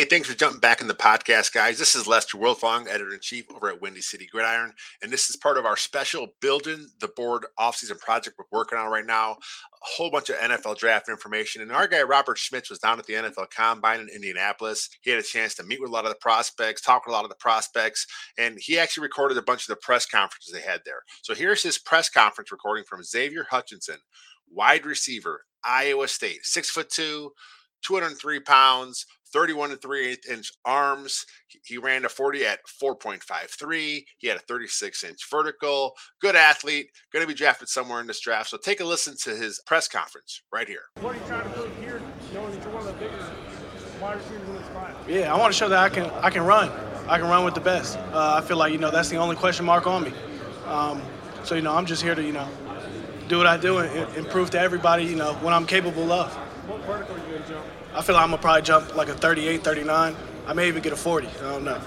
Hey, thanks for jumping back in the podcast, guys. This is Lester Wilfong, editor in chief over at Windy City Gridiron, and this is part of our special Building the Board offseason project we're working on right now. A whole bunch of NFL draft information. And our guy, Robert Schmitz, was down at the NFL Combine in Indianapolis. He had a chance to meet with a lot of the prospects, talk with a lot of the prospects, and he actually recorded a bunch of the press conferences they had there. So here's his press conference recording from Xavier Hutchinson, wide receiver, Iowa State, six foot two, 203 pounds, 31 and 3 8 inch arms. He ran a 40 at 4.53. He had a 36 inch vertical. Good athlete. Going to be drafted somewhere in this draft. So take a listen to his press conference right here. What are you trying to prove here, knowing that you're one of the biggest wide receivers in this class? Yeah, I want to show that I can I can run. I can run with the best. Uh, I feel like you know that's the only question mark on me. Um, so you know I'm just here to you know do what I do and, and prove to everybody you know what I'm capable of. What vertical are you going to jump? I feel like I'm gonna probably jump like a 38, 39. I may even get a 40. I don't know.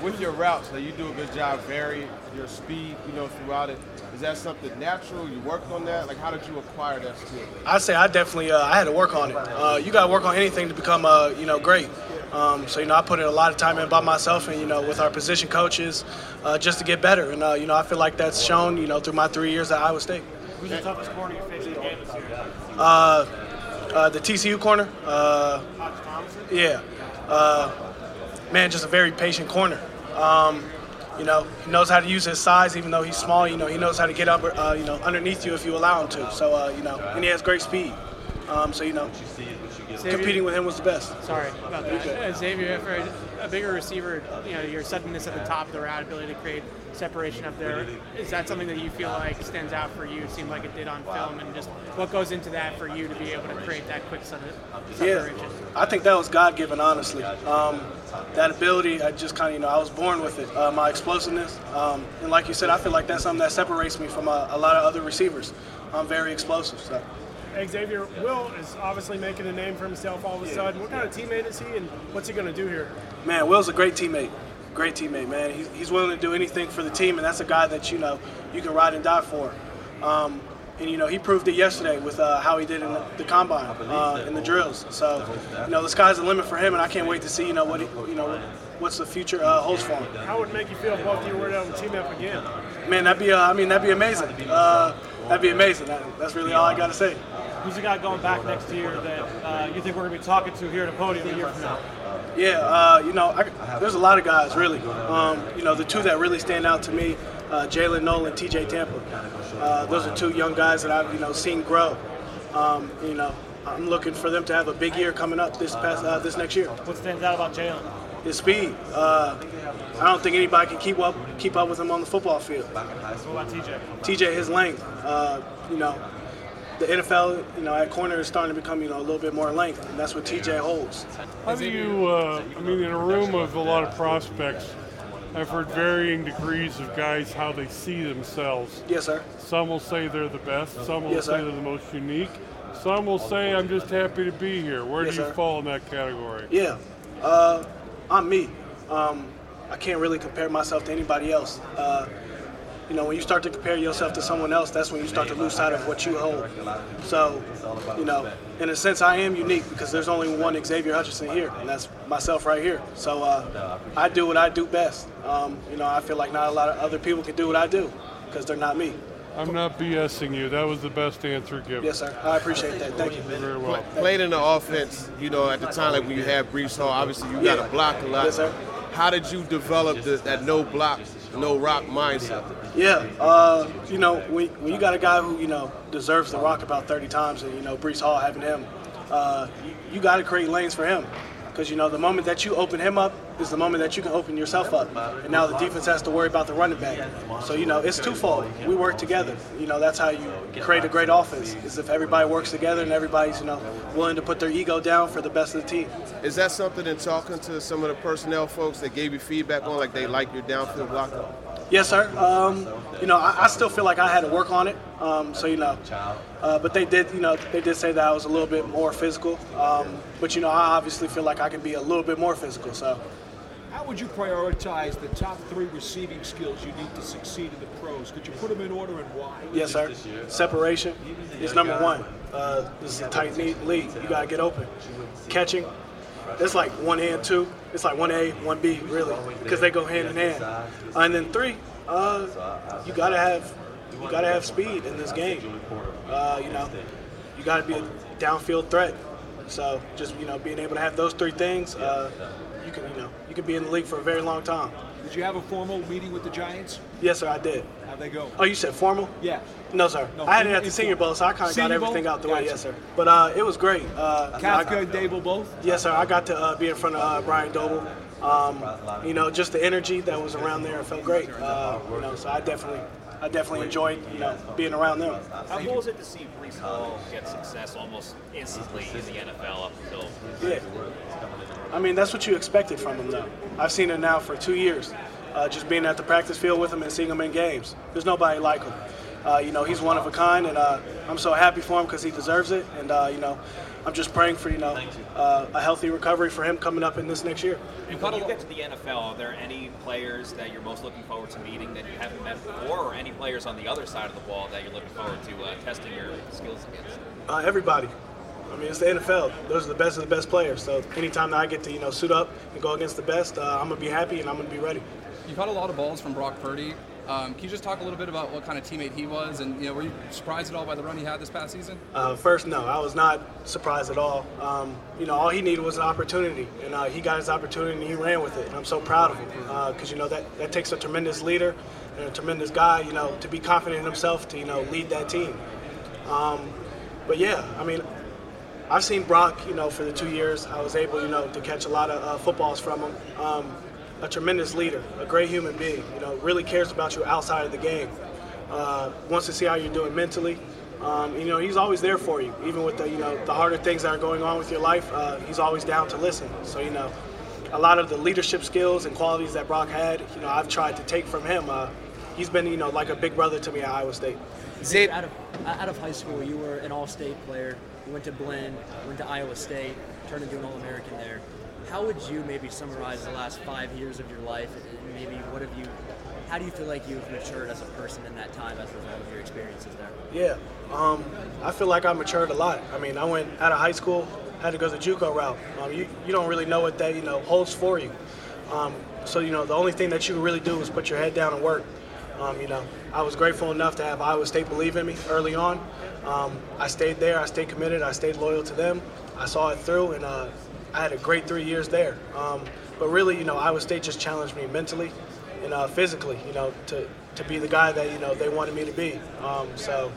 With your routes, that you do a good job varying your speed, you know, throughout it. Is that something natural? You worked on that? Like, how did you acquire that skill? I say I definitely uh, I had to work on it. Uh, you got to work on anything to become uh, you know great. Um, so you know I put in a lot of time in by myself and you know with our position coaches uh, just to get better. And uh, you know I feel like that's shown you know through my three years at Iowa State. Who's the toughest corner you faced in the game this year? Uh, uh, the TCU corner. Uh, yeah. Uh, man, just a very patient corner. Um, you know, he knows how to use his size, even though he's small. You know, he knows how to get up, uh, you know, underneath you if you allow him to. So, uh, you know, and he has great speed. Um, so, you know, competing with him was the best. Sorry about that. Xavier, a, bigger receiver, you know, your suddenness at the top of the route, ability to create separation up there, is that something that you feel like stands out for you? Seemed like it did on film, and just what goes into that for you to be able to create that quick sep- Yeah, separation? I think that was God given, honestly. Um, that ability, I just kind of, you know, I was born with it. Uh, my explosiveness, um, and like you said, I feel like that's something that separates me from a, a lot of other receivers. I'm very explosive. So. Hey, Xavier, Will is obviously making a name for himself all of a sudden. What kind of teammate is he, and what's he going to do here? Man, Will's a great teammate. Great teammate, man. He's, he's willing to do anything for the team, and that's a guy that you know you can ride and die for. Um, and you know he proved it yesterday with uh, how he did in the, the combine, uh, in the drills. So you know the sky's the limit for him, and I can't wait to see you know what he, you know what's the future uh, holds for him. How would it make you feel if both of you were able to team up again? Man, that'd be uh, I mean that'd be amazing. That'd be amazing. That, that's really all I got to say. Who's the guy going back next year that uh, you think we're going to be talking to here at a podium a year from now? Yeah, uh, you know, I, there's a lot of guys really. Um, you know, the two that really stand out to me, uh, Jalen Nolan, T.J. Tampa. Uh, those are two young guys that I've you know seen grow. Um, you know, I'm looking for them to have a big year coming up this past uh, this next year. What stands out about Jalen? His speed. Uh, I don't think anybody can keep up keep up with him on the football field. What about TJ? TJ, his length. Uh, you know, the NFL, you know, at corner is starting to become, you know, a little bit more length, and that's what TJ holds. How do you, uh, I mean, in a room of a lot of prospects, I've heard varying degrees of guys how they see themselves. Yes, sir. Some will say they're the best, some will Yes, say they're the most unique, some will say I'm just happy to be here. Where Yes, do you sir. fall in that category? Yeah, uh, I'm me. Um, I can't really compare myself to anybody else. Uh, you know, when you start to compare yourself to someone else, that's when you start to lose sight of what you hold. So, you know, in a sense, I am unique because there's only one Xavier Hutchinson here, and that's myself right here. So uh, I do what I do best. Um, you know, I feel like not a lot of other people can do what I do because they're not me. I'm not BSing you. That was the best answer given. Yes, sir. I appreciate that. Thank you. Very well. Played in the offense, you know, at the time, like when you had Breece Hall, obviously you got to block a lot. Yes, sir. How did you develop the, that no block, no rock mindset? Yeah, uh, you know, when, when you got a guy who, you know, deserves the rock about 30 times, and, you know, Breece Hall having him, uh, you, you got to create lanes for him. Because, you know, the moment that you open him up, is the moment that you can open yourself up. And now the defense has to worry about the running back. So, you know, it's twofold. We work together. You know, that's how you create a great offense, is if everybody works together and everybody's, you know, willing to put their ego down for the best of the team. Is that something in talking to some of the personnel folks that gave you feedback on, like they like your downfield blocking? Yes, sir. Um, you know, I, I, still feel like I had to work on it. Um, so you know, uh, but they did, you know, they did say that I was a little bit more physical. Um, but you know, I obviously feel like I can be a little bit more physical. So. How would you prioritize the top three receiving skills you need to succeed in the pros? Could you put them in order and why? Yes, sir. Separation is number one. Uh, this is a tight league. You got to get open. Catching, it's like one and two. It's like one A, one B, really, because they go hand in hand. Uh, and then three, uh, you gotta have you gotta have speed in this game. Uh, you know, you gotta be a downfield threat. So just you know, being able to have those three things, uh, you can you know you can be in the league for a very long time. Did you have a formal meeting with the Giants? Yes, sir, I did. How'd they go? Oh, you said formal? Yeah. No, sir. No, I had it at the Senior Bowl, so I kind of got everything Bowl? out the gotcha. way. Yes, sir. But uh, it was great. Uh, Kafka and Daboll both? Yes, sir. I got to uh, be in front of uh, Brian Daboll. Um, you know, just the energy that was around there felt great. Uh, you know, so I definitely, I definitely enjoyed you know being around them. How cool is it to see Breece Hall get success almost instantly in the NFL up until? Yeah. I mean, that's what you expected from him, though. I've seen it now for two years. Uh, just being at the practice field with him and seeing him in games. There's nobody like him. Uh, you know, he's one of a kind, and uh, I'm so happy for him because he deserves it. And uh, you know, I'm just praying for you know uh, a healthy recovery for him coming up in this next year. And when you get to the NFL, are there any players that you're most looking forward to meeting that you haven't met before, or any players on the other side of the ball that you're looking forward to uh, testing your skills against? everybody. I mean, it's the NFL. Those are the best of the best players. So anytime that I get to, you know, suit up and go against the best, uh, I'm gonna be happy and I'm gonna be ready. You've had a lot of balls from Brock Purdy. Um, can you just talk a little bit about what kind of teammate he was, and you know, were you surprised at all by the run he had this past season? Uh, first, no, I was not surprised at all. Um, you know, all he needed was an opportunity, and uh, he got his opportunity and he ran with it. And I'm so proud of him because uh, you know that that takes a tremendous leader and a tremendous guy, you know, to be confident in himself to you know lead that team. Um, but yeah, I mean, I've seen Brock, you know, for the two years I was able, you know, to catch a lot of uh, footballs from him. A tremendous leader, a great human being. You know, really cares about you outside of the game. Uh, wants to see how you're doing mentally. Um, you know, he's always there for you, even with the you know the harder things that are going on with your life. Uh, he's always down to listen. So you know, a lot of the leadership skills and qualities that Brock had, you know, I've tried to take from him. Uh, he's been you know like a big brother to me at Iowa State. Zip. Out of out of high school, you were an All-State player. You went to Blinn, went to Iowa State, turned into an All-American there. How would you maybe summarize the last five years of your life? And maybe what have you? How do you feel like you've matured as a person in that time as a result of your experiences there? Yeah, um, I feel like I matured a lot. I mean, I went out of high school, had to go the JUCO route. Um, you you don't really know what that you know holds for you. Um, so you know the only thing that you can really do is put your head down and work. Um, you know, I was grateful enough to have Iowa State believe in me early on. Um, I stayed there. I stayed committed. I stayed loyal to them. I saw it through, and uh, I had a great three years there. Um, but really, you know, Iowa State just challenged me mentally and uh, physically. You know, to to be the guy that you know they wanted me to be. Um, so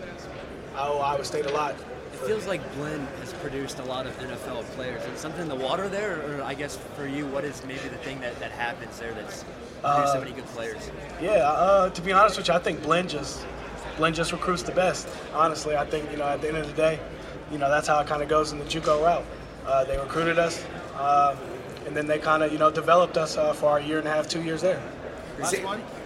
I owe Iowa State a lot. It feels like Blinn has produced a lot of NFL players. Is something in the water there, or I guess for you, what is maybe the thing that, that happens there that's produced uh, so many good players? Yeah, uh, to be honest with you, I think Blinn just Blinn just recruits the best. Honestly, I think you know at the end of the day, you know that's how it kind of goes in the JUCO route. Uh, they recruited us, uh, and then they kind of you know developed us uh, for our year and a half, two years there.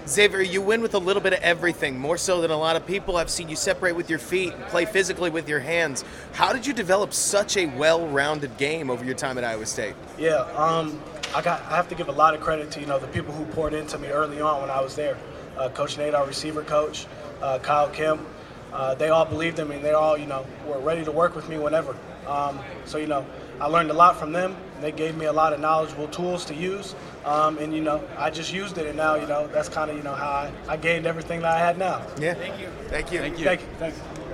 Xavier, you win with a little bit of everything, more so than a lot of people. I've seen you separate with your feet, and play physically with your hands. How did you develop such a well-rounded game over your time at Iowa State? Yeah, um, I got. I have to give a lot of credit to you know the people who poured into me early on when I was there. Uh, coach Nate, our receiver coach, uh, Kyle Kim, uh, they all believed in me. They all you know were ready to work with me whenever. Um, so you know I learned a lot from them. They gave me a lot of knowledgeable tools to use, um, and you know, I just used it, and now you know that's kind of you know how I, I gained everything that I had now. Yeah. Thank you. Thank you. Thank you. Thank you. Thank you.